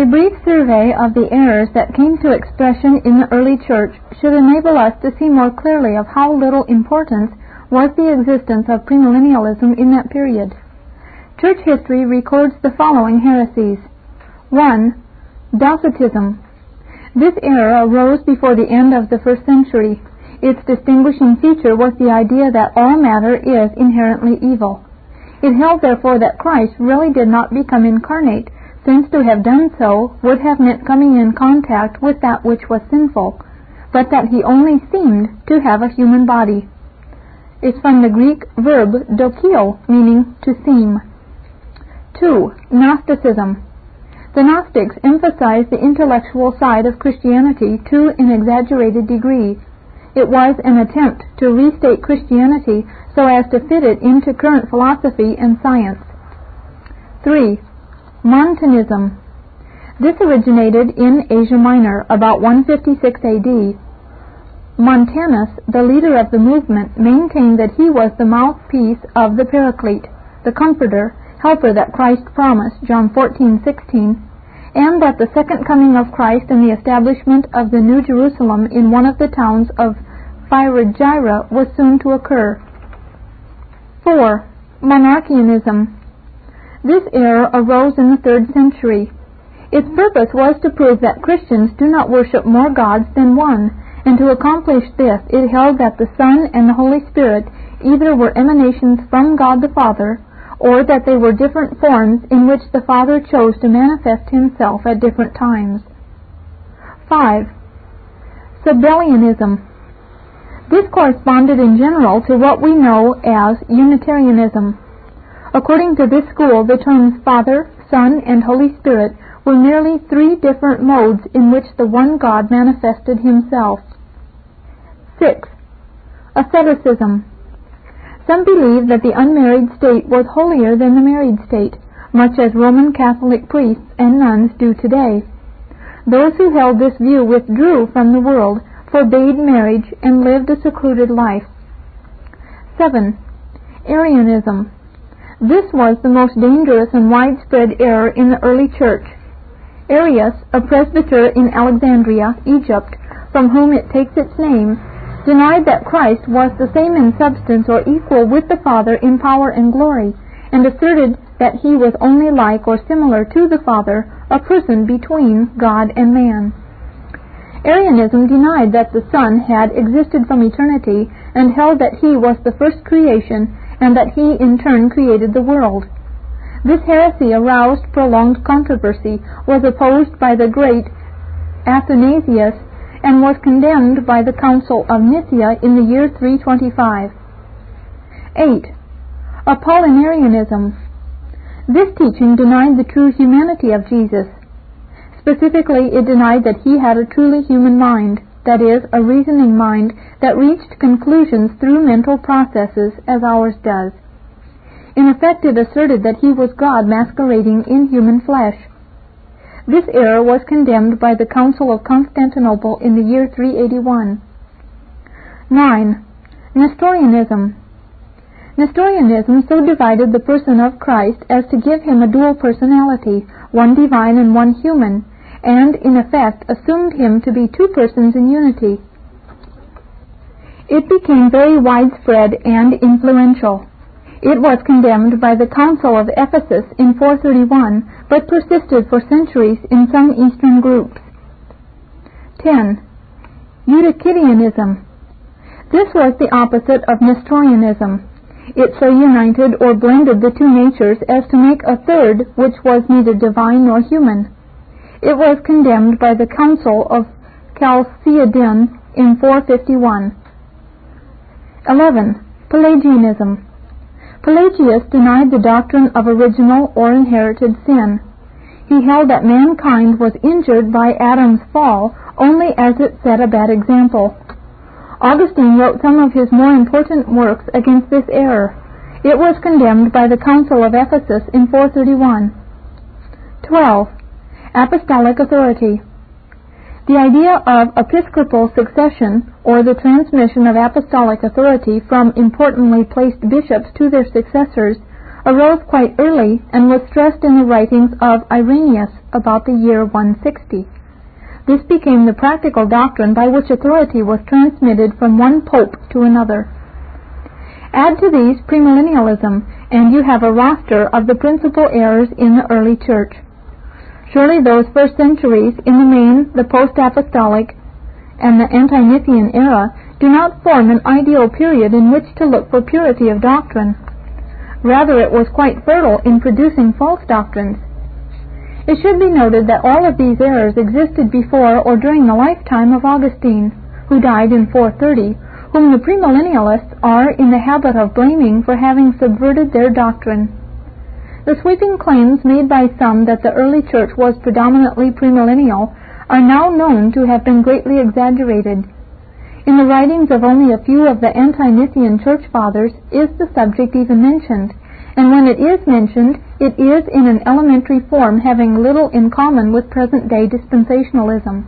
A brief survey of the errors that came to expression in the early church should enable us to see more clearly of how little importance was the existence of premillennialism in that period. Church history records the following heresies. 1. Docetism. This error arose before the end of the first century. Its distinguishing feature was the idea that all matter is inherently evil. It held therefore that Christ really did not become incarnate, since to have done so would have meant coming in contact with that which was sinful, but that he only seemed to have a human body. It's from the Greek verb dokeo, meaning to seem. 2. Gnosticism. The Gnostics emphasized the intellectual side of Christianity to an exaggerated degree. It was an attempt to restate Christianity so as to fit it into current philosophy and science. 3. Montanism. This originated in Asia Minor about 156 AD. Montanus, the leader of the movement, maintained that he was the mouthpiece of the Paraclete, the Comforter, helper that Christ promised, John 14:16, and that the second coming of Christ and the establishment of the New Jerusalem in one of the towns of Phrygia was soon to occur. 4. Monarchianism. This error arose in the third century. Its purpose was to prove that Christians do not worship more gods than one, and to accomplish this it held that the Son and the Holy Spirit either were emanations from God the Father or that they were different forms in which the Father chose to manifest himself at different times. 5. Sabellianism. This corresponded in general to what we know as Unitarianism. According to this school, the terms Father, Son, and Holy Spirit were merely three different modes in which the one God manifested himself. 6. Asceticism. Some believe that the unmarried state was holier than the married state, much as Roman Catholic priests and nuns do today. Those who held this view withdrew from the world, forbade marriage, and lived a secluded life. 7. Arianism. This was the most dangerous and widespread error in the early church. Arius, a presbyter in Alexandria, Egypt, from whom it takes its name, denied that Christ was the same in substance or equal with the Father in power and glory, and asserted that he was only like or similar to the Father, a person between God and man. Arianism denied that the Son had existed from eternity and held that he was the first creation and that he in turn created the world. This heresy aroused prolonged controversy, was opposed by the great Athanasius, and was condemned by the Council of Nicaea in the year 325. 8. Apollinarianism. This teaching denied the true humanity of Jesus. Specifically, it denied that he had a truly human mind, that is, a reasoning mind that reached conclusions through mental processes as ours does. In effect, it asserted that he was God masquerading in human flesh. This error was condemned by the Council of Constantinople in the year 381. 9. Nestorianism. Nestorianism so divided the person of Christ as to give him a dual personality, one divine and one human, and in effect assumed him to be two persons in unity. It became very widespread and influential. It was condemned by the Council of Ephesus in 431, but persisted for centuries in some eastern groups. 10. Eutychianism. This was the opposite of Nestorianism. It so united or blended the two natures as to make a third which was neither divine nor human. It was condemned by the Council of Chalcedon in 451. 11. Pelagianism. Pelagius denied the doctrine of original or inherited sin. He held that mankind was injured by Adam's fall only as it set a bad example. Augustine wrote some of his more important works against this error. It was condemned by the Council of Ephesus in 431. 12. Apostolic Authority. The idea of episcopal succession, or the transmission of apostolic authority from importantly placed bishops to their successors, arose quite early and was stressed in the writings of Irenaeus about the year 160. This became the practical doctrine by which authority was transmitted from one pope to another. Add to these premillennialism, and you have a roster of the principal errors in the early church. Surely those first centuries, in the main the post-apostolic and the ante-Nicene era, do not form an ideal period in which to look for purity of doctrine. Rather, it was quite fertile in producing false doctrines. It should be noted that all of these errors existed before or during the lifetime of Augustine, who died in 430, whom the premillennialists are in the habit of blaming for having subverted their doctrine. The sweeping claims made by some that the early church was predominantly premillennial are now known to have been greatly exaggerated. In the writings of only a few of the ante-Nicene church fathers is the subject even mentioned, and when it is mentioned, it is in an elementary form having little in common with present-day dispensationalism.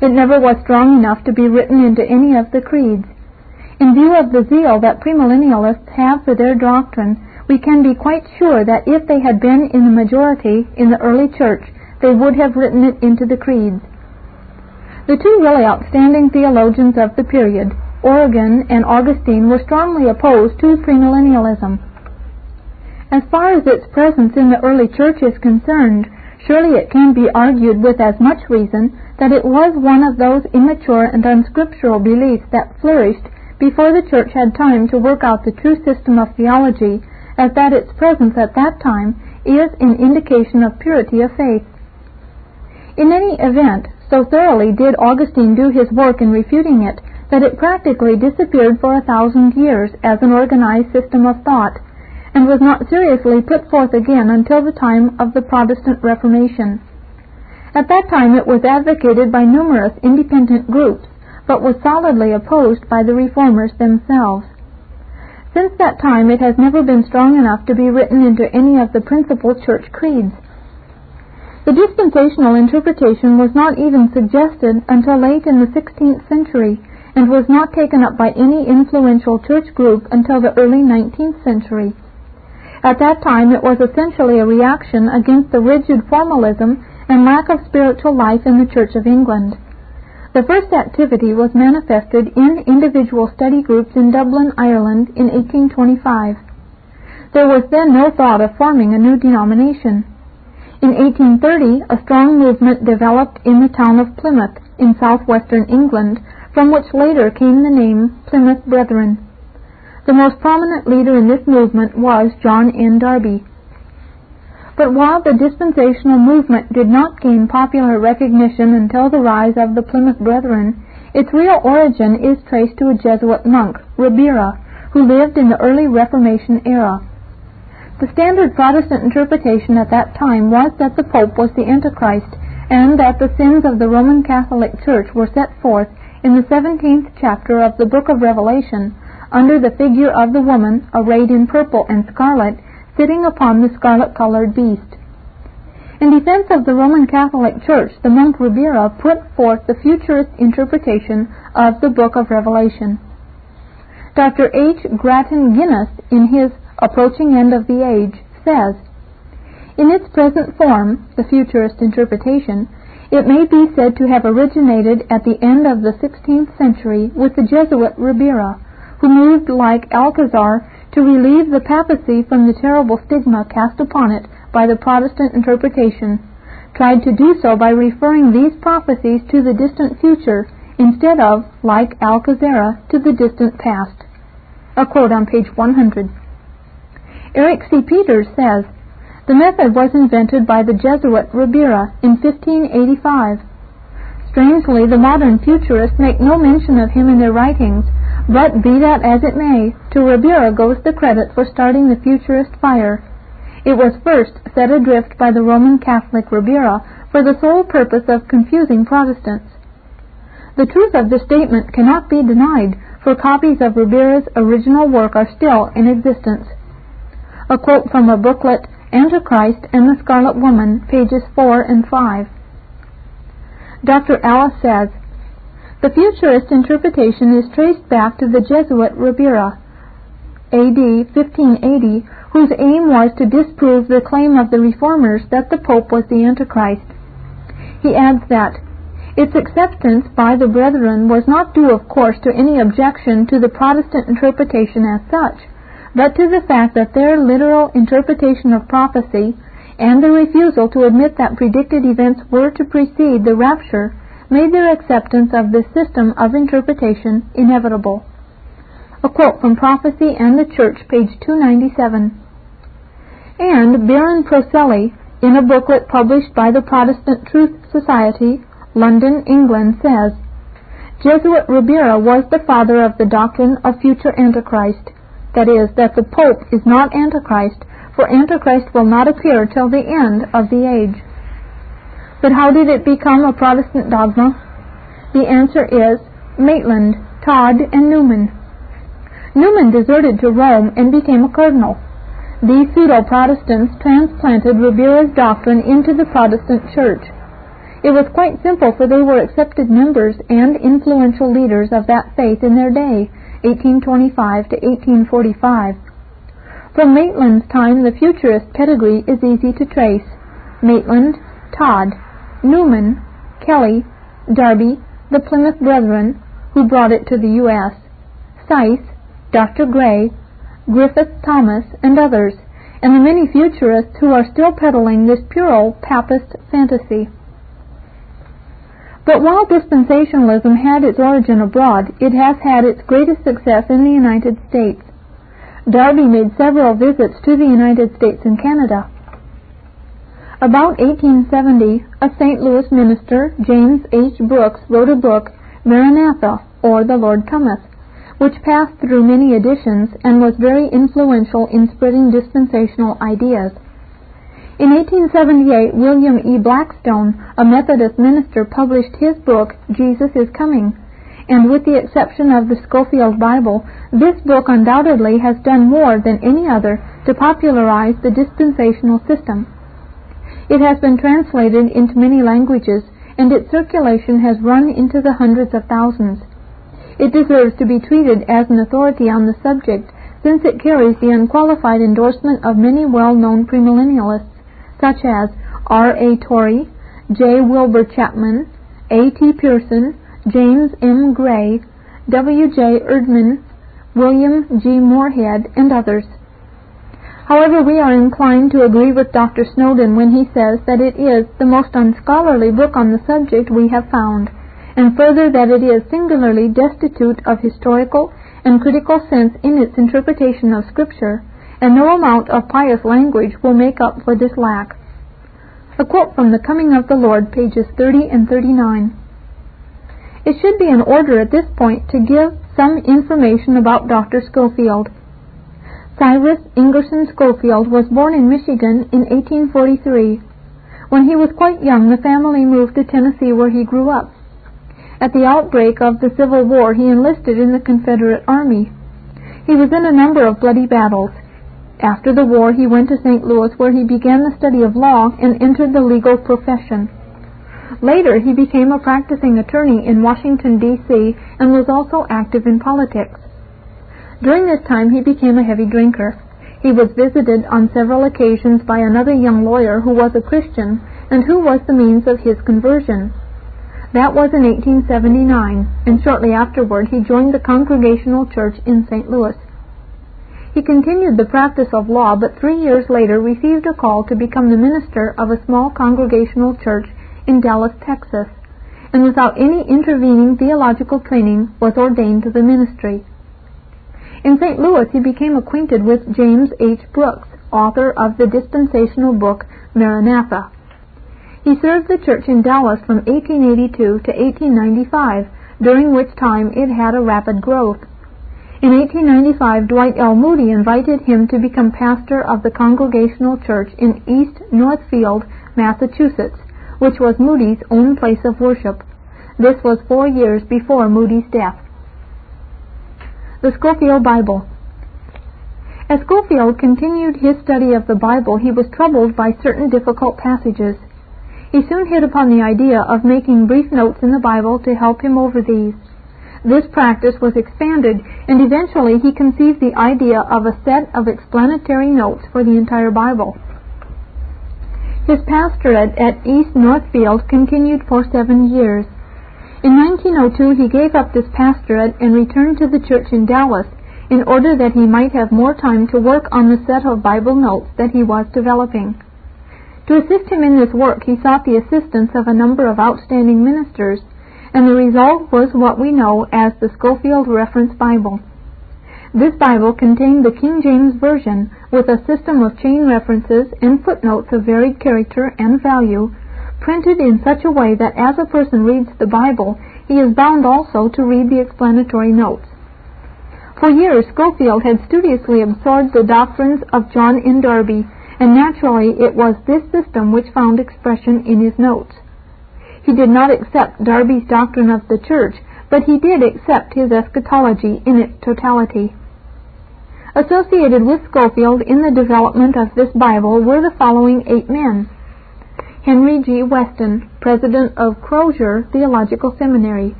It never was strong enough to be written into any of the creeds. In view of the zeal that premillennialists have for their doctrine, we can be quite sure that if they had been in the majority in the early church, they would have written it into the creeds. The two really outstanding theologians of the period, Origen and Augustine, were strongly opposed to premillennialism. As far as its presence in the early church is concerned, surely it can be argued with as much reason that it was one of those immature and unscriptural beliefs that flourished before the church had time to work out the true system of theology, as that its presence at that time is an indication of purity of faith. In any event, so thoroughly did Augustine do his work in refuting it that it practically disappeared for a thousand years as an organized system of thought, and was not seriously put forth again until the time of the Protestant Reformation. At that time it was advocated by numerous independent groups, but was solidly opposed by the reformers themselves. Since that time it has never been strong enough to be written into any of the principal church creeds. The dispensational interpretation was not even suggested until late in the 16th century and was not taken up by any influential church group until the early 19th century. At that time it was essentially a reaction against the rigid formalism and lack of spiritual life in the Church of England. The first activity was manifested in individual study groups in Dublin, Ireland in 1825. There was then no thought of forming a new denomination. In 1830, a strong movement developed in the town of Plymouth in southwestern England, from which later came the name Plymouth Brethren. The most prominent leader in this movement was John N. Darby. But while the dispensational movement did not gain popular recognition until the rise of the Plymouth Brethren, its real origin is traced to a Jesuit monk, Ribera, who lived in the early Reformation era. The standard Protestant interpretation at that time was that the Pope was the Antichrist, and that the sins of the Roman Catholic Church were set forth in the 17th chapter of the book of Revelation under the figure of the woman arrayed in purple and scarlet sitting upon the scarlet-colored beast. In defense of the Roman Catholic Church, the monk Ribera put forth the futurist interpretation of the book of Revelation. Dr. H. Grattan Guinness, in his Approaching End of the Age, says, In its present form, the futurist interpretation, it may be said to have originated at the end of the 16th century with the Jesuit Ribera, who moved like Alcazar to relieve the papacy from the terrible stigma cast upon it by the Protestant interpretation, tried to do so by referring these prophecies to the distant future instead of, like Alcazar, to the distant past. A quote on page 100. Eric C. Peters says, The method was invented by the Jesuit Ribera in 1585. Strangely, the modern futurists make no mention of him in their writings, but be that as it may, to Ribera goes the credit for starting the futurist fire. It was first set adrift by the Roman Catholic Ribera for the sole purpose of confusing Protestants. The truth of this statement cannot be denied, for copies of Ribera's original work are still in existence. A quote from a booklet, Antichrist and the Scarlet Woman, pages 4 and 5. Dr. Allis says, the futurist interpretation is traced back to the Jesuit Ribera, A.D. 1580, whose aim was to disprove the claim of the reformers that the Pope was the Antichrist. He adds that its acceptance by the brethren was not due, of course, to any objection to the Protestant interpretation as such, but to the fact that their literal interpretation of prophecy and the refusal to admit that predicted events were to precede the rapture made their acceptance of this system of interpretation inevitable. A quote from Prophecy and the Church, page 297. And Baron Porcelli, in a booklet published by the Protestant Truth Society, London, England, says, Jesuit Ribera was the father of the doctrine of future Antichrist, that is, that the Pope is not Antichrist, for Antichrist will not appear till the end of the age. But how did it become a Protestant dogma? The answer is Maitland, Todd, and Newman. Newman deserted to Rome and became a cardinal. These pseudo-Protestants transplanted Ribera's doctrine into the Protestant Church. It was quite simple, for they were accepted members and influential leaders of that faith in their day, 1825 to 1845. From Maitland's time, the futurist pedigree is easy to trace. Maitland, Todd, Newman, Kelly, Darby, the Plymouth Brethren, who brought it to the U.S., Seiss, Dr. Gray, Griffith Thomas, and others, and the many futurists who are still peddling this puerile papist fantasy. But while dispensationalism had its origin abroad, it has had its greatest success in the United States. Darby made several visits to the United States and Canada. About 1870, a St. Louis minister, James H. Brookes, wrote a book, Maranatha, or The Lord Cometh, which passed through many editions and was very influential in spreading dispensational ideas. In 1878, William E. Blackstone, a Methodist minister, published his book, Jesus is Coming, and with the exception of the Scofield Bible, this book undoubtedly has done more than any other to popularize the dispensational system. It has been translated into many languages, and its circulation has run into the hundreds of thousands. It deserves to be treated as an authority on the subject, since it carries the unqualified endorsement of many well-known premillennialists, such as R. A. Torrey, J. Wilbur Chapman, A. T. Pierson, James M. Gray, W. J. Erdman, William G. Moorhead, and others. However, we are inclined to agree with Dr. Snowden when he says that it is the most unscholarly book on the subject we have found, and further that it is singularly destitute of historical and critical sense in its interpretation of Scripture, and no amount of pious language will make up for this lack. A quote from The Coming of the Lord, pages 30 and 39. It should be in order at this point to give some information about Dr. Scofield. Cyrus Ingerson Scofield was born in Michigan in 1843. When he was quite young, the family moved to Tennessee where he grew up. At the outbreak of the Civil War, he enlisted in the Confederate Army. He was in a number of bloody battles. After the war, he went to St. Louis where he began the study of law and entered the legal profession. Later, he became a practicing attorney in Washington, D.C., and was also active in politics. During this time, he became a heavy drinker. He was visited on several occasions by another young lawyer who was a Christian and who was the means of his conversion. That was in 1879, and shortly afterward he joined the Congregational Church in St. Louis. He continued the practice of law, but three years later received a call to become the minister of a small Congregational church in Dallas, Texas, and without any intervening theological training was ordained to the ministry. In St. Louis, he became acquainted with James H. Brookes, author of the dispensational book Maranatha. He served the church in Dallas from 1882 to 1895, during which time it had a rapid growth. In 1895, Dwight L. Moody invited him to become pastor of the Congregational Church in East Northfield, Massachusetts, which was Moody's own place of worship. This was four years before Moody's death. The Scofield Bible. As Scofield continued his study of the Bible, he was troubled by certain difficult passages. He soon hit upon the idea of making brief notes in the Bible to help him over these. This practice was expanded, and eventually he conceived the idea of a set of explanatory notes for the entire Bible. His pastorate at East Northfield continued for seven years. In 1902 he gave up this pastorate and returned to the church in Dallas in order that he might have more time to work on the set of Bible notes that he was developing. To assist him in this work, he sought the assistance of a number of outstanding ministers and the result was what we know as the Scofield Reference Bible. This Bible contained the King James Version with a system of chain references and footnotes of varied character and value, printed in such a way that as a person reads the Bible, he is bound also to read the explanatory notes. For years, Scofield had studiously absorbed the doctrines of John N. Darby, and naturally it was this system which found expression in his notes. He did not accept Darby's doctrine of the church, but he did accept his eschatology in its totality. Associated with Scofield in the development of this Bible were the following eight men. Henry G. Weston, President of Crozer Theological Seminary.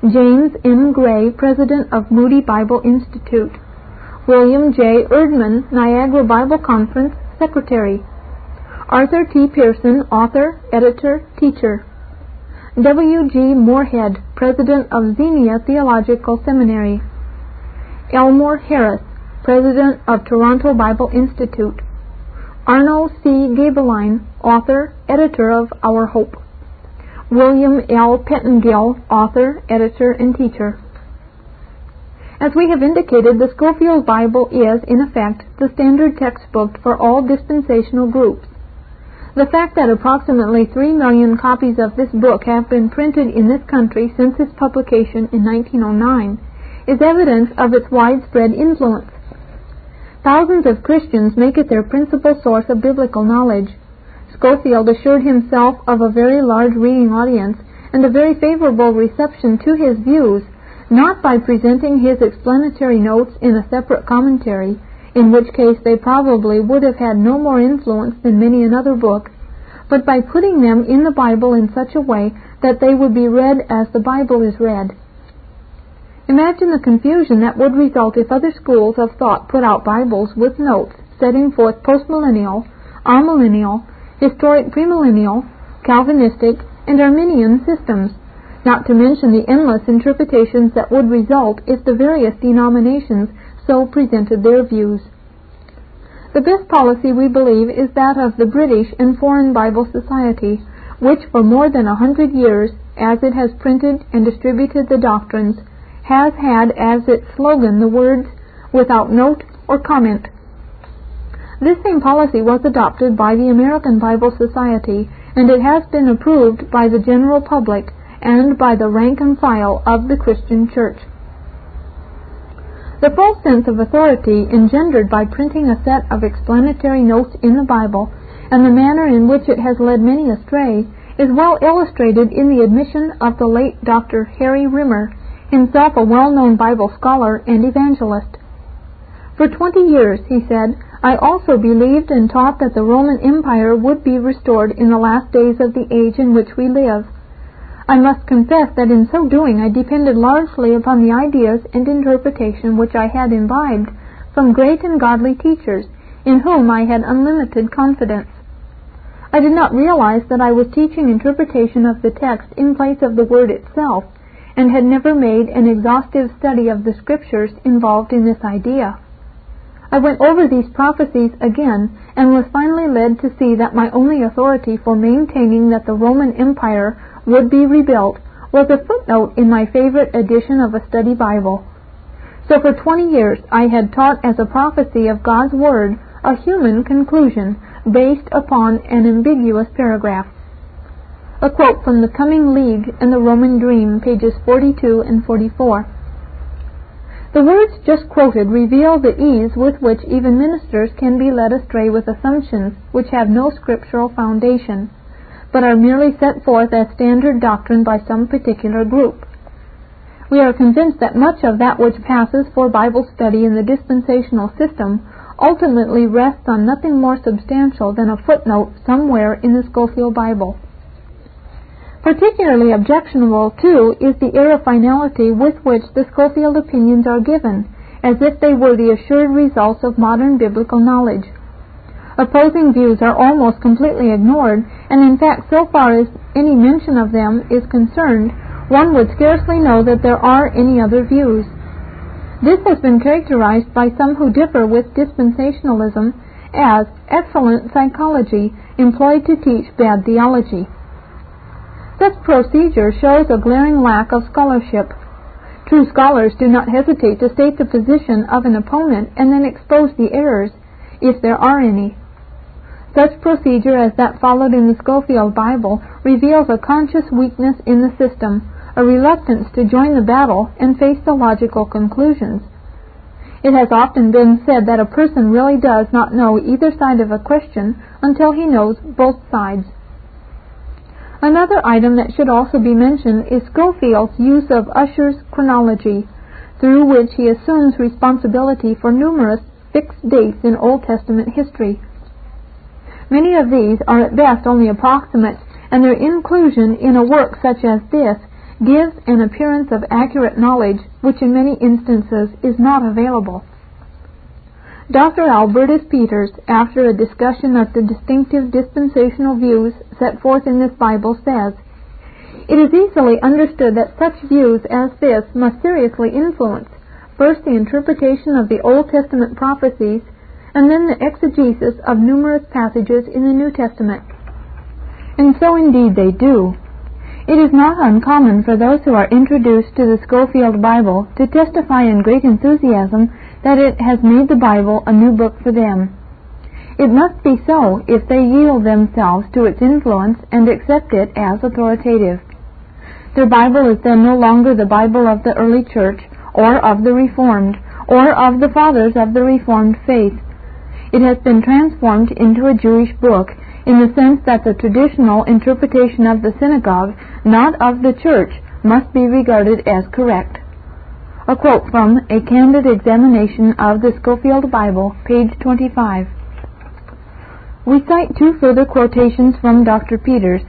James M. Gray, President of Moody Bible Institute. William J. Erdman, Niagara Bible Conference, Secretary. Arthur T. Pierson, author, editor, teacher. W. G. Moorhead, President of Xenia Theological Seminary. Elmore Harris, President of Toronto Bible Institute. Arno C. Gaebelein, author, editor of Our Hope. William L. Pettingill, author, editor, and teacher. As we have indicated, the Scofield Bible is, in effect, the standard textbook for all dispensational groups. The fact that approximately 3 million copies of this book have been printed in this country since its publication in 1909 is evidence of its widespread influence. Thousands of Christians make it their principal source of biblical knowledge. Scofield assured himself of a very large reading audience and a very favorable reception to his views, not by presenting his explanatory notes in a separate commentary, in which case they probably would have had no more influence than many another book, but by putting them in the Bible in such a way that they would be read as the Bible is read. Imagine the confusion that would result if other schools of thought put out Bibles with notes setting forth postmillennial, amillennial, historic premillennial, Calvinistic, and Arminian systems, not to mention the endless interpretations that would result if the various denominations so presented their views. The best policy, we believe, is that of the British and Foreign Bible Society, which for more than a hundred years, as it has printed and distributed the doctrines, has had as its slogan the words, without note or comment. This same policy was adopted by the American Bible Society, and it has been approved by the general public and by the rank and file of the Christian Church. The false sense of authority engendered by printing a set of explanatory notes in the Bible, and the manner in which it has led many astray, is well illustrated in the admission of the late Dr. Harry Rimmer, himself a well-known Bible scholar and evangelist. For twenty years, he said, I also believed and taught that the Roman Empire would be restored in the last days of the age in which we live. I must confess that in so doing I depended largely upon the ideas and interpretation which I had imbibed from great and godly teachers, in whom I had unlimited confidence. I did not realize that I was teaching interpretation of the text in place of the word itself, and had never made an exhaustive study of the scriptures involved in this idea. I went over these prophecies again and was finally led to see that my only authority for maintaining that the Roman Empire would be rebuilt was a footnote in my favorite edition of a study Bible. So for 20 years I had taught as a prophecy of God's Word a human conclusion based upon an ambiguous paragraph. A quote from The Coming League and the Roman Dream, pages 42 and 44. The words just quoted reveal the ease with which even ministers can be led astray with assumptions which have no scriptural foundation but are merely set forth as standard doctrine by some particular group. We are convinced that much of that which passes for Bible study in the dispensational system ultimately rests on nothing more substantial than a footnote somewhere in the Scofield Bible. Particularly objectionable, too, is the air of finality with which the Scofield opinions are given, as if they were the assured results of modern biblical knowledge. Opposing views are almost completely ignored, and in fact, so far as any mention of them is concerned, one would scarcely know that there are any other views. This has been characterized by some who differ with dispensationalism as excellent psychology employed to teach bad theology. Such procedure shows a glaring lack of scholarship. True scholars do not hesitate to state the position of an opponent and then expose the errors, if there are any. Such procedure as that followed in the Scofield Bible reveals a conscious weakness in the system, a reluctance to join the battle and face the logical conclusions. It has often been said that a person really does not know either side of a question until he knows both sides. Another item that should also be mentioned is Scofield's use of Ussher's chronology, through which he assumes responsibility for numerous fixed dates in Old Testament history. Many of these are at best only approximate, and their inclusion in a work such as this gives an appearance of accurate knowledge which in many instances is not available. Dr. Albertus Pieters, after a discussion of the distinctive dispensational views set forth in this Bible, says, It is easily understood that such views as this must seriously influence first the interpretation of the Old Testament prophecies and then the exegesis of numerous passages in the New Testament. And so indeed they do. It is not uncommon for those who are introduced to the Scofield Bible to testify in great enthusiasm that it has made the Bible a new book for them. It must be so if they yield themselves to its influence and accept it as authoritative. Their Bible is then no longer the Bible of the early church, or of the Reformed, or of the fathers of the Reformed faith. It has been transformed into a Jewish book in the sense that the traditional interpretation of the synagogue, not of the church, must be regarded as correct. A quote from A Candid Examination of the Scofield Bible, page 25. We cite two further quotations from Dr. Pieters.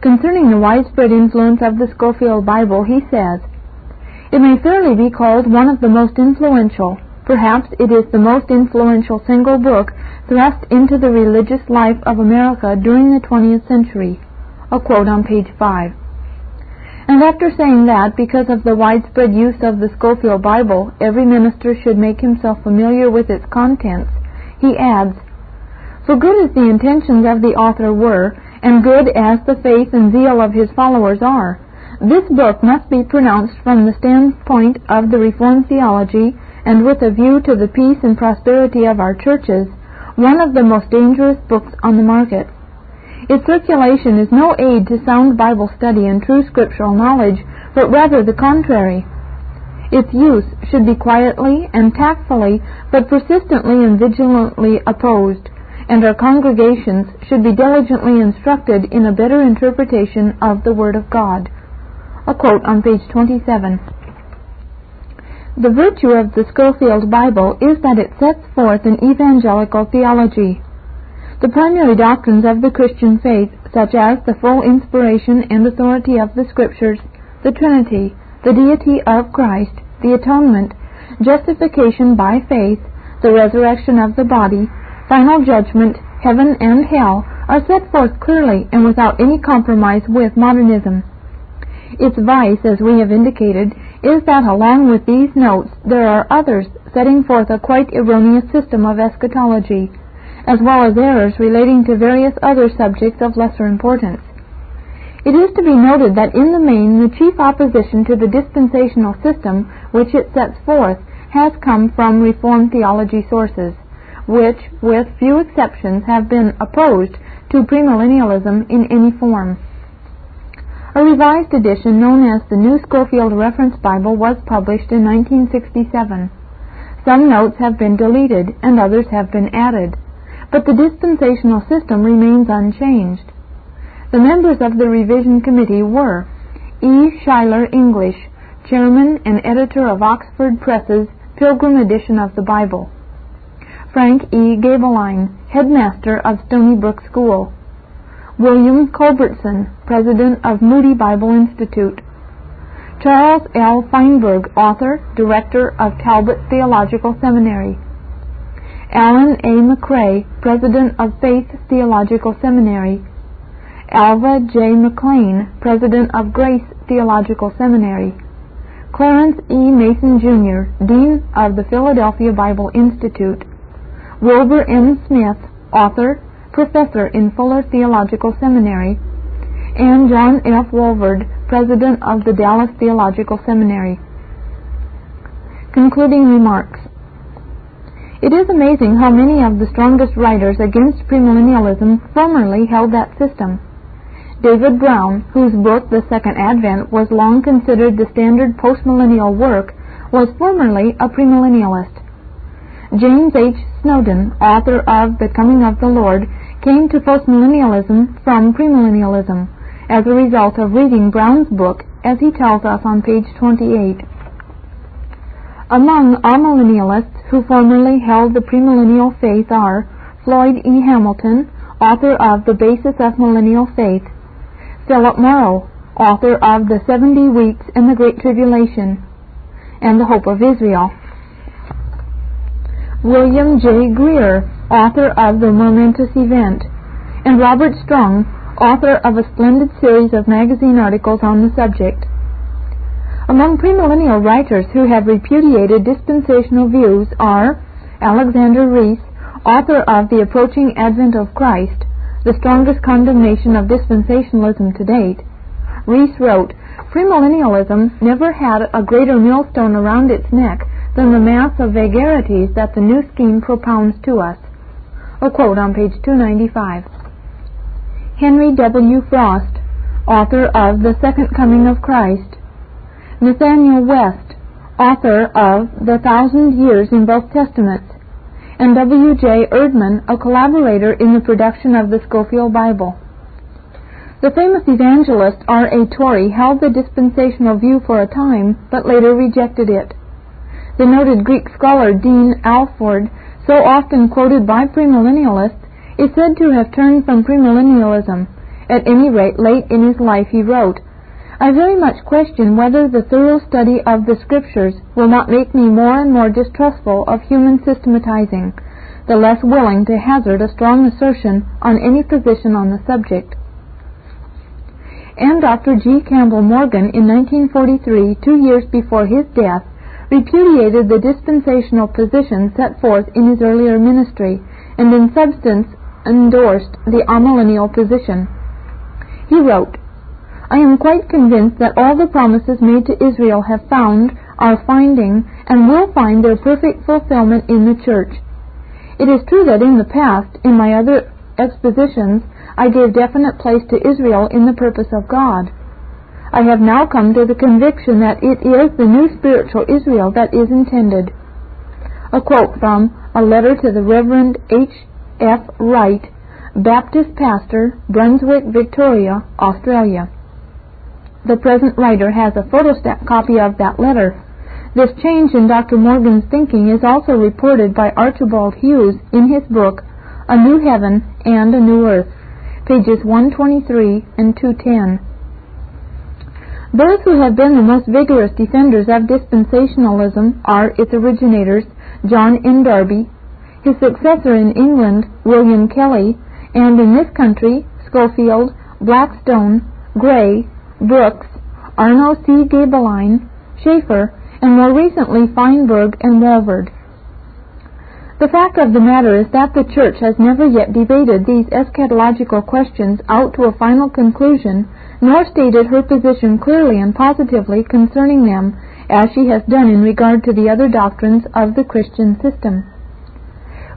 Concerning the widespread influence of the Scofield Bible, he says, It may fairly be called one of the most influential, perhaps it is the most influential single book thrust into the religious life of America during the 20th century. A quote on page 5. And after saying that, because of the widespread use of the Scofield Bible, every minister should make himself familiar with its contents, he adds, For good as the intentions of the author were, and good as the faith and zeal of his followers are, this book must be pronounced from the standpoint of the Reformed theology, and with a view to the peace and prosperity of our churches, one of the most dangerous books on the market. Its circulation is no aid to sound Bible study and true scriptural knowledge, but rather the contrary. Its use should be quietly and tactfully, but persistently and vigilantly opposed, and our congregations should be diligently instructed in a better interpretation of the Word of God. A quote on page 27. The virtue of the Scofield Bible is that it sets forth an evangelical theology. The primary doctrines of the Christian faith, such as the full inspiration and authority of the Scriptures, the Trinity, the deity of Christ, the atonement, justification by faith, the resurrection of the body, final judgment, heaven and hell, are set forth clearly and without any compromise with modernism. Its vice, as we have indicated, is that along with these notes there are others setting forth a quite erroneous system of eschatology as well as errors relating to various other subjects of lesser importance. It is to be noted that in the main the chief opposition to the dispensational system which it sets forth has come from Reformed theology sources, which, with few exceptions, have been opposed to premillennialism in any form. A revised edition known as the New Scofield Reference Bible was published in 1967. Some notes have been deleted and others have been added but the dispensational system remains unchanged. The members of the revision committee were E. Schuyler English, chairman and editor of Oxford Press's Pilgrim edition of the Bible; Frank E. Gaebelein, headmaster of Stony Brook School; William Culbertson, President of Moody Bible Institute. Charles L. Feinberg, author, director of Talbot Theological Seminary. Alan A. MacRae, President of Faith Theological Seminary. Alva J. McClain, President of Grace Theological Seminary. Clarence E. Mason, Jr., Dean of the Philadelphia Bible Institute. Wilbur M. Smith, author, professor in Fuller Theological Seminary. And John F. Walvoord, President of the Dallas Theological Seminary. Concluding remarks. It is amazing how many of the strongest writers against premillennialism formerly held that system. David Brown, whose book The Second Advent was long considered the standard postmillennial work, was formerly a premillennialist. James H. Snowden, author of The Coming of the Lord, came to postmillennialism from premillennialism as a result of reading Brown's book, as he tells us on page 28. Among amillennialists who formerly held the premillennial faith are Floyd E. Hamilton, author of The Basis of Millennial Faith, Philip Mauro, author of The Seventy Weeks and the Great Tribulation, and The Hope of Israel, William J. Grier, author of The Momentous Event, and Robert Strong, author of a splendid series of magazine articles on the subject. Among premillennial writers who have repudiated dispensational views are Alexander Reese, author of The Approaching Advent of Christ, the strongest condemnation of dispensationalism to date. Reese wrote, Premillennialism never had a greater millstone around its neck than the mass of vagaries that the new scheme propounds to us. A quote on page 295. Henry W. Frost, author of The Second Coming of Christ, Nathaniel West, author of The Thousand Years in Both Testaments, and W. J. Erdman, a collaborator in the production of the Scofield Bible. The famous evangelist R. A. Torrey held the dispensational view for a time, but later rejected it. The noted Greek scholar Dean Alford, so often quoted by premillennialists, is said to have turned from premillennialism. At any rate, late in his life he wrote, I very much question whether the thorough study of the Scriptures will not make me more and more distrustful of human systematizing, the less willing to hazard a strong assertion on any position on the subject. And Dr. G. Campbell Morgan, in 1943, two years before his death, repudiated the dispensational position set forth in his earlier ministry, and in substance endorsed the amillennial position. He wrote, I am quite convinced that all the promises made to Israel have found, are finding, and will find their perfect fulfillment in the church. It is true that in the past, in my other expositions, I gave definite place to Israel in the purpose of God. I have now come to the conviction that it is the new spiritual Israel that is intended. A quote from a letter to the Reverend H. F. Wright, Baptist pastor, Brunswick, Victoria, Australia. The present writer has a photostat copy of that letter. This change in Dr. Morgan's thinking is also reported by Archibald Hughes in his book, A New Heaven and a New Earth, pages 123 and 210. Those who have been the most vigorous defenders of dispensationalism are its originators, John N. Darby, his successor in England, William Kelly, and in this country, Scofield, Blackstone, Gray, Brookes, Arno C. Gaebelein, Chafer, and more recently Feinberg and Walvoord. The fact of the matter is that the Church has never yet debated these eschatological questions out to a final conclusion, nor stated her position clearly and positively concerning them, as she has done in regard to the other doctrines of the Christian system.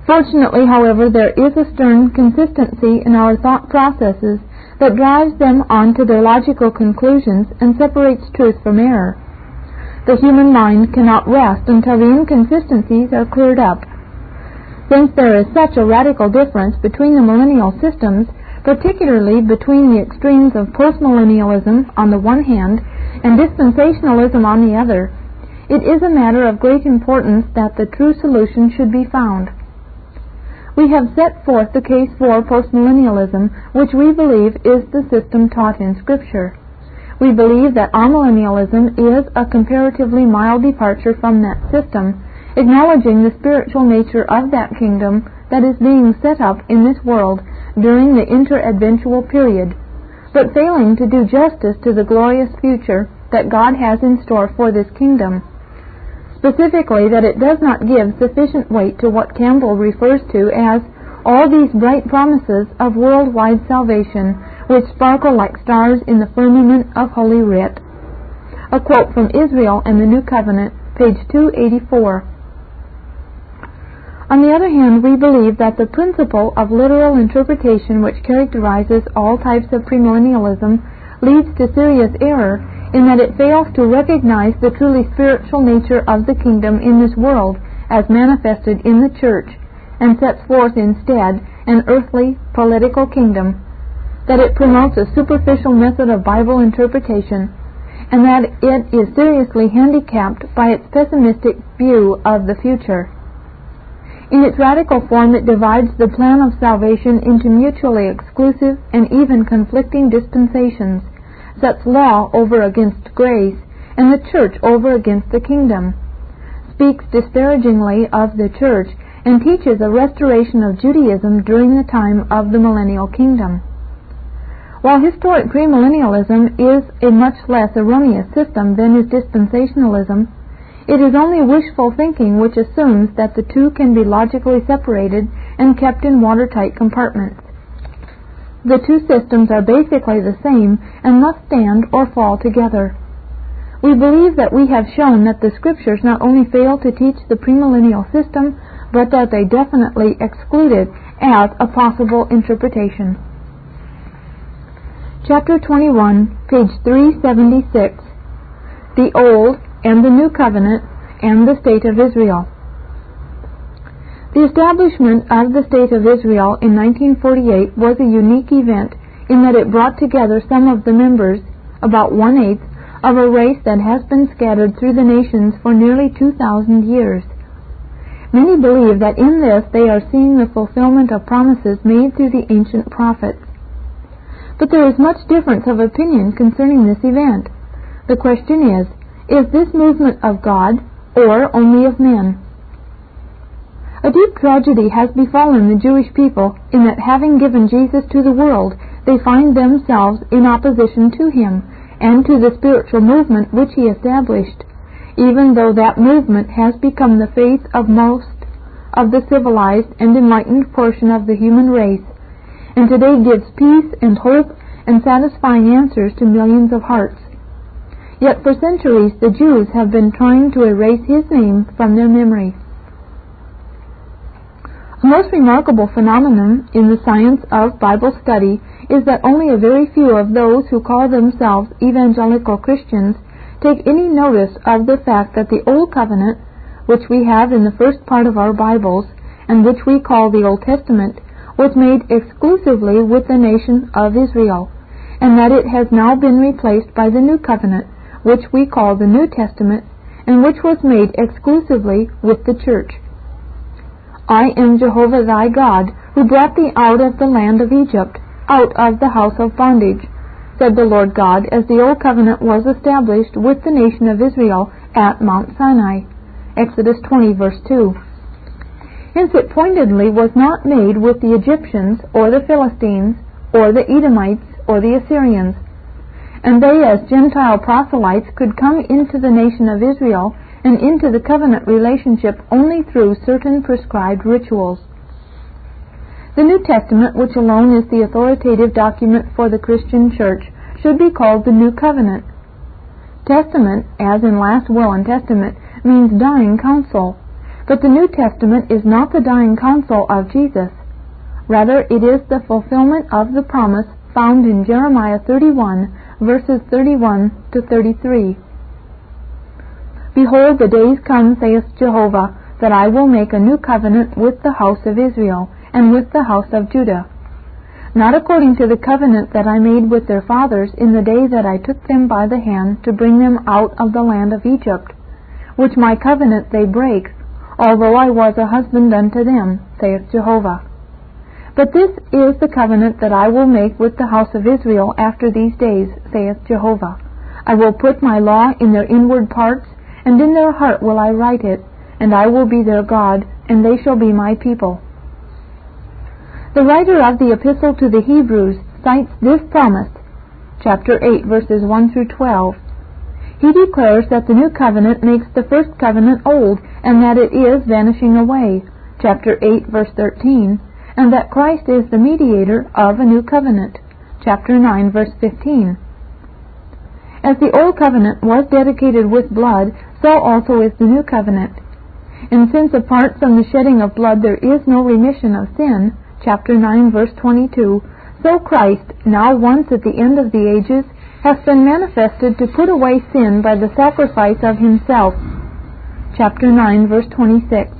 Fortunately, however, there is a stern consistency in our thought processes that drives them on to their logical conclusions and separates truth from error. The human mind cannot rest until the inconsistencies are cleared up. Since there is such a radical difference between the millennial systems, particularly between the extremes of postmillennialism on the one hand and dispensationalism on the other, it is a matter of great importance that the true solution should be found. We have set forth the case for postmillennialism, which we believe is the system taught in Scripture. We believe that amillennialism is a comparatively mild departure from that system, acknowledging the spiritual nature of that kingdom that is being set up in this world during the interadventual period, but failing to do justice to the glorious future that God has in store for this kingdom specifically that it does not give sufficient weight to what Campbell refers to as all these bright promises of worldwide salvation which sparkle like stars in the firmament of Holy Writ. A quote from Israel and the New Covenant, page 284. On the other hand, we believe that the principle of literal interpretation which characterizes all types of premillennialism leads to serious error in that it fails to recognize the truly spiritual nature of the kingdom in this world as manifested in the church and sets forth instead an earthly political kingdom, that it promotes a superficial method of Bible interpretation, and that it is seriously handicapped by its pessimistic view of the future. In its radical form, it divides the plan of salvation into mutually exclusive and even conflicting dispensations sets law over against grace, and the church over against the kingdom, speaks disparagingly of the church, and teaches a restoration of Judaism during the time of the millennial kingdom. While historic premillennialism is a much less erroneous system than is dispensationalism, it is only wishful thinking which assumes that the two can be logically separated and kept in watertight compartments. The two systems are basically the same and must stand or fall together. We believe that we have shown that the Scriptures not only fail to teach the premillennial system, but that they definitely exclude it as a possible interpretation. Chapter 21, page 376 The Old and the New Covenant and the State of Israel. The establishment of the State of Israel in 1948 was a unique event in that it brought together some of the members, about one-eighth, of a race that has been scattered through the nations for nearly 2,000 years. Many believe that in this they are seeing the fulfillment of promises made through the ancient prophets. But there is much difference of opinion concerning this event. The question is, is this movement of God or only of men? A deep tragedy has befallen the Jewish people in that having given Jesus to the world, they find themselves in opposition to him and to the spiritual movement which he established, even though that movement has become the faith of most of the civilized and enlightened portion of the human race, and today gives peace and hope and satisfying answers to millions of hearts. Yet for centuries the Jews have been trying to erase his name from their memory. The most remarkable phenomenon in the science of Bible study is that only a very few of those who call themselves evangelical Christians take any notice of the fact that the Old Covenant, which we have in the first part of our Bibles, and which we call the Old Testament, was made exclusively with the nation of Israel, and that it has now been replaced by the New Covenant, which we call the New Testament, and which was made exclusively with the church. I am Jehovah thy God, who brought thee out of the land of Egypt, out of the house of bondage, said the Lord God, as the old covenant was established with the nation of Israel at Mount Sinai. Exodus 20, verse 2. Hence it pointedly was not made with the Egyptians, or the Philistines, or the Edomites, or the Assyrians. And they, as Gentile proselytes, could come into the nation of Israel and into the covenant relationship only through certain prescribed rituals. The New Testament, which alone is the authoritative document for the Christian church, should be called the New Covenant. Testament, as in last will and testament, means dying counsel. But the New Testament is not the dying counsel of Jesus. Rather, it is the fulfillment of the promise found in Jeremiah 31, verses 31 to 33. Behold, the days come, saith Jehovah, that I will make a new covenant with the house of Israel, and with the house of Judah. Not according to the covenant that I made with their fathers in the day that I took them by the hand to bring them out of the land of Egypt, which my covenant they break, although I was a husband unto them, saith Jehovah. But this is the covenant that I will make with the house of Israel after these days, saith Jehovah. I will put my law in their inward parts, and in their heart will I write it, and I will be their God, and they shall be my people. The writer of the Epistle to the Hebrews cites this promise, chapter 8, verses 1 through 12. He declares that the new covenant makes the first covenant old, and that it is vanishing away, chapter 8, verse 13 and that Christ is the mediator of a new covenant. Chapter 9, verse 15. As the old covenant was dedicated with blood, so also is the new covenant. And since apart from the shedding of blood there is no remission of sin, chapter 9, verse 22, so Christ, now once at the end of the ages, hath been manifested to put away sin by the sacrifice of himself. Chapter 9, verse 26.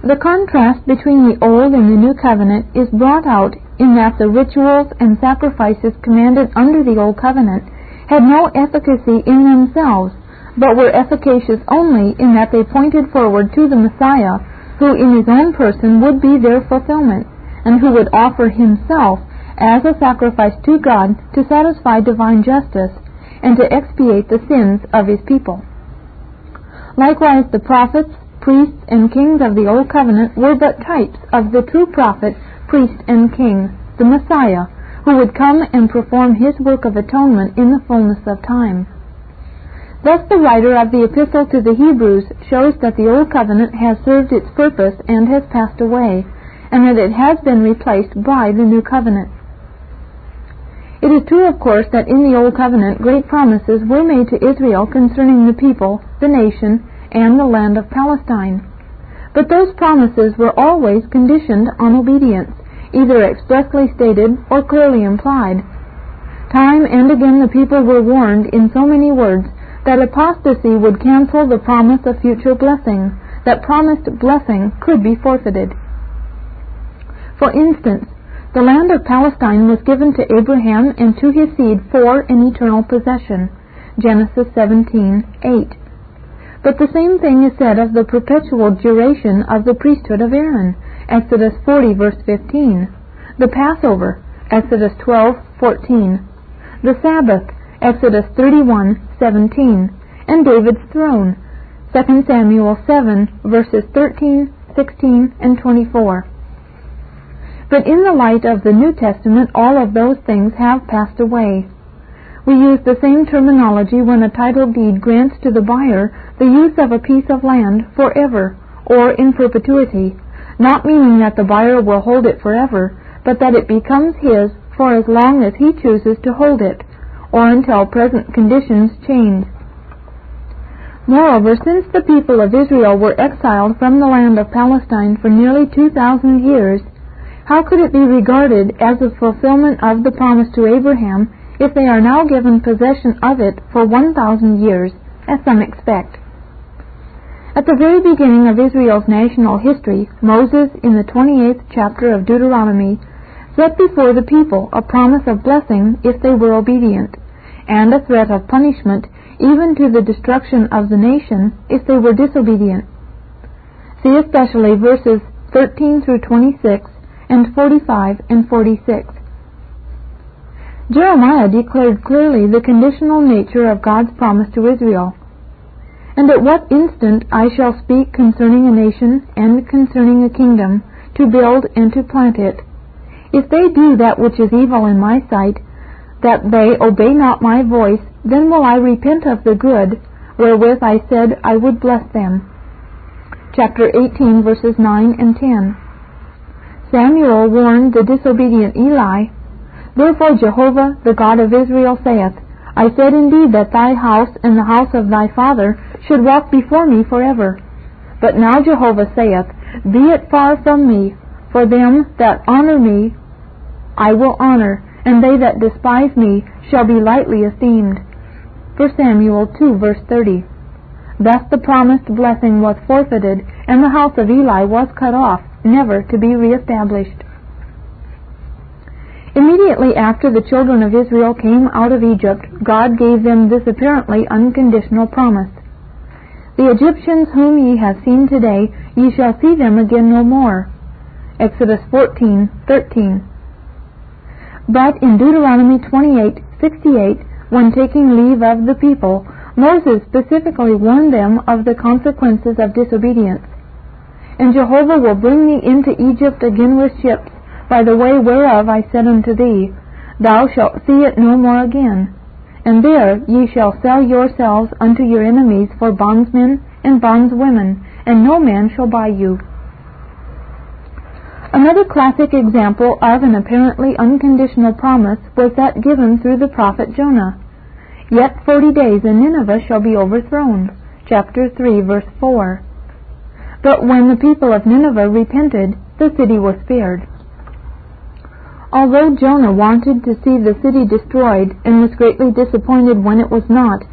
The contrast between the Old and the New Covenant is brought out in that the rituals and sacrifices commanded under the Old Covenant had no efficacy in themselves, but were efficacious only in that they pointed forward to the Messiah, who in his own person would be their fulfillment, and who would offer himself as a sacrifice to God to satisfy divine justice and to expiate the sins of his people. Likewise, the prophets, priests and kings of the Old Covenant were but types of the true prophet, priest, and king, the Messiah, who would come and perform his work of atonement in the fullness of time. Thus the writer of the Epistle to the Hebrews shows that the Old Covenant has served its purpose and has passed away, and that it has been replaced by the New Covenant. It is true, of course, that in the Old Covenant great promises were made to Israel concerning the people, the nation, and the land of Palestine. But those promises were always conditioned on obedience, either expressly stated or clearly implied. Time and again the people were warned in so many words that apostasy would cancel the promise of future blessing, that promised blessing could be forfeited. For instance, the land of Palestine was given to Abraham and to his seed for an eternal possession. Genesis 17:8. But the same thing is said of the perpetual duration of the priesthood of Aaron, Exodus 40 verse 15, the Passover, Exodus 12:14, the Sabbath, Exodus 31:17, and David's throne, 2 Samuel 7 verses 13, 16, and 24. But in the light of the New Testament, all of those things have passed away. We use the same terminology when a title deed grants to the buyer the use of a piece of land forever or in perpetuity, not meaning that the buyer will hold it forever, but that it becomes his for as long as he chooses to hold it, or until present conditions change. Moreover, since the people of Israel were exiled from the land of Palestine for nearly 2,000 years, how could it be regarded as a fulfillment of the promise to Abraham if they are now given possession of it for 1,000 years, as some expect. At the very beginning of Israel's national history, Moses, in the 28th chapter of Deuteronomy, set before the people a promise of blessing if they were obedient, and a threat of punishment even to the destruction of the nation if they were disobedient. See especially verses 13 through 26 and 45 and 46. Jeremiah declared clearly the conditional nature of God's promise to Israel. And at what instant I shall speak concerning a nation and concerning a kingdom, to build and to plant it. If they do that which is evil in my sight, that they obey not my voice, then will I repent of the good, wherewith I said I would bless them. Chapter 18, verses 9 and 10. Samuel warned the disobedient Eli Therefore Jehovah, the God of Israel, saith, I said indeed that thy house and the house of thy father should walk before me forever. But now Jehovah saith, Be it far from me, for them that honor me I will honor, and they that despise me shall be lightly esteemed. 1 Samuel 2 verse 30. Thus the promised blessing was forfeited, and the house of Eli was cut off, never to be reestablished. Immediately after the children of Israel came out of Egypt, God gave them this apparently unconditional promise. The Egyptians whom ye have seen today, ye shall see them again no more. Exodus 14:13. But in Deuteronomy 28:68, when taking leave of the people, Moses specifically warned them of the consequences of disobedience. And Jehovah will bring thee into Egypt again with ships, by the way whereof I said unto thee, Thou shalt see it no more again. And there ye shall sell yourselves unto your enemies for bondsmen and bondswomen, and no man shall buy you. Another classic example of an apparently unconditional promise was that given through the prophet Jonah. Yet forty days and Nineveh shall be overthrown. Chapter 3, verse 4. But when the people of Nineveh repented, the city was spared. Although Jonah wanted to see the city destroyed and was greatly disappointed when it was not,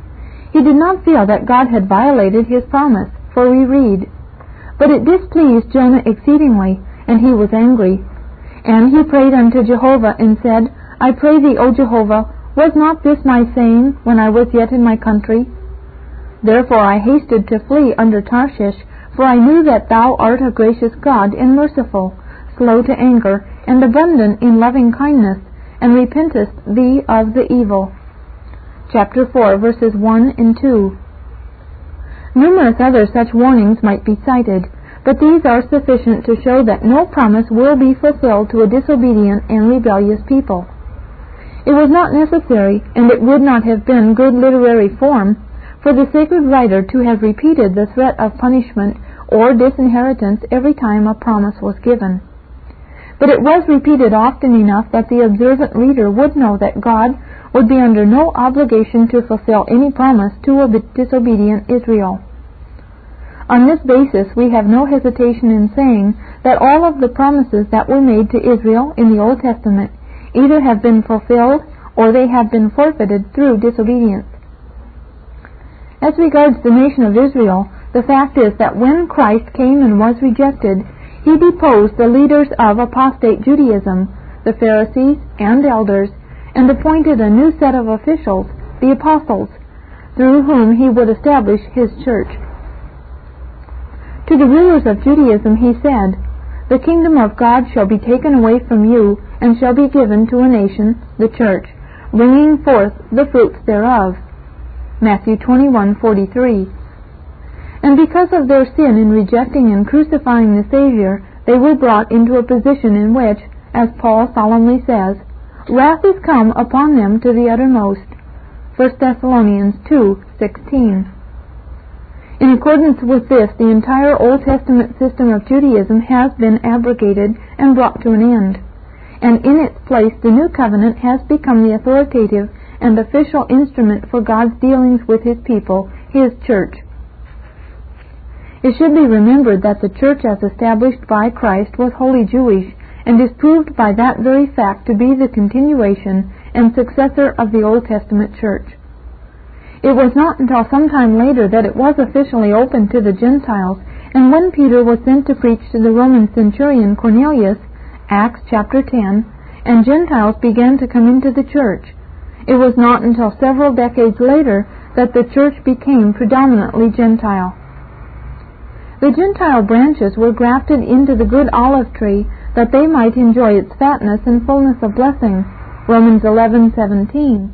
he did not feel that God had violated his promise, for we read, But it displeased Jonah exceedingly, and he was angry. And he prayed unto Jehovah, and said, I pray thee, O Jehovah, was not this my saying when I was yet in my country? Therefore I hasted to flee under Tarshish, for I knew that thou art a gracious God and merciful, slow to anger, and abundant in loving kindness, and repentest thee of the evil. Chapter 4, verses 1 and 2. Numerous other such warnings might be cited, but these are sufficient to show that no promise will be fulfilled to a disobedient and rebellious people. It was not necessary, and it would not have been good literary form, for the sacred writer to have repeated the threat of punishment or disinheritance every time a promise was given but it was repeated often enough that the observant reader would know that God would be under no obligation to fulfill any promise to a disobedient Israel. On this basis, we have no hesitation in saying that all of the promises that were made to Israel in the Old Testament either have been fulfilled or they have been forfeited through disobedience. As regards the nation of Israel, the fact is that when Christ came and was rejected, he deposed the leaders of apostate Judaism, the Pharisees and elders, and appointed a new set of officials, the apostles, through whom he would establish his church. To the rulers of Judaism he said, The kingdom of God shall be taken away from you, and shall be given to a nation, the church, bringing forth the fruits thereof. Matthew 21:43. And because of their sin in rejecting and crucifying the Savior, they were brought into a position in which, as Paul solemnly says, wrath is come upon them to the uttermost. 1 Thessalonians 2:16. In accordance with this, the entire Old Testament system of Judaism has been abrogated and brought to an end, and in its place the New Covenant has become the authoritative and official instrument for God's dealings with His people, His church. It should be remembered that the church as established by Christ was wholly Jewish, and is proved by that very fact to be the continuation and successor of the Old Testament church. It was not until some time later that it was officially opened to the Gentiles, and when Peter was sent to preach to the Roman centurion Cornelius, Acts chapter 10, and Gentiles began to come into the church. It was not until several decades later that the church became predominantly Gentile. The Gentile branches were grafted into the good olive tree that they might enjoy its fatness and fullness of blessing. Romans 11:17.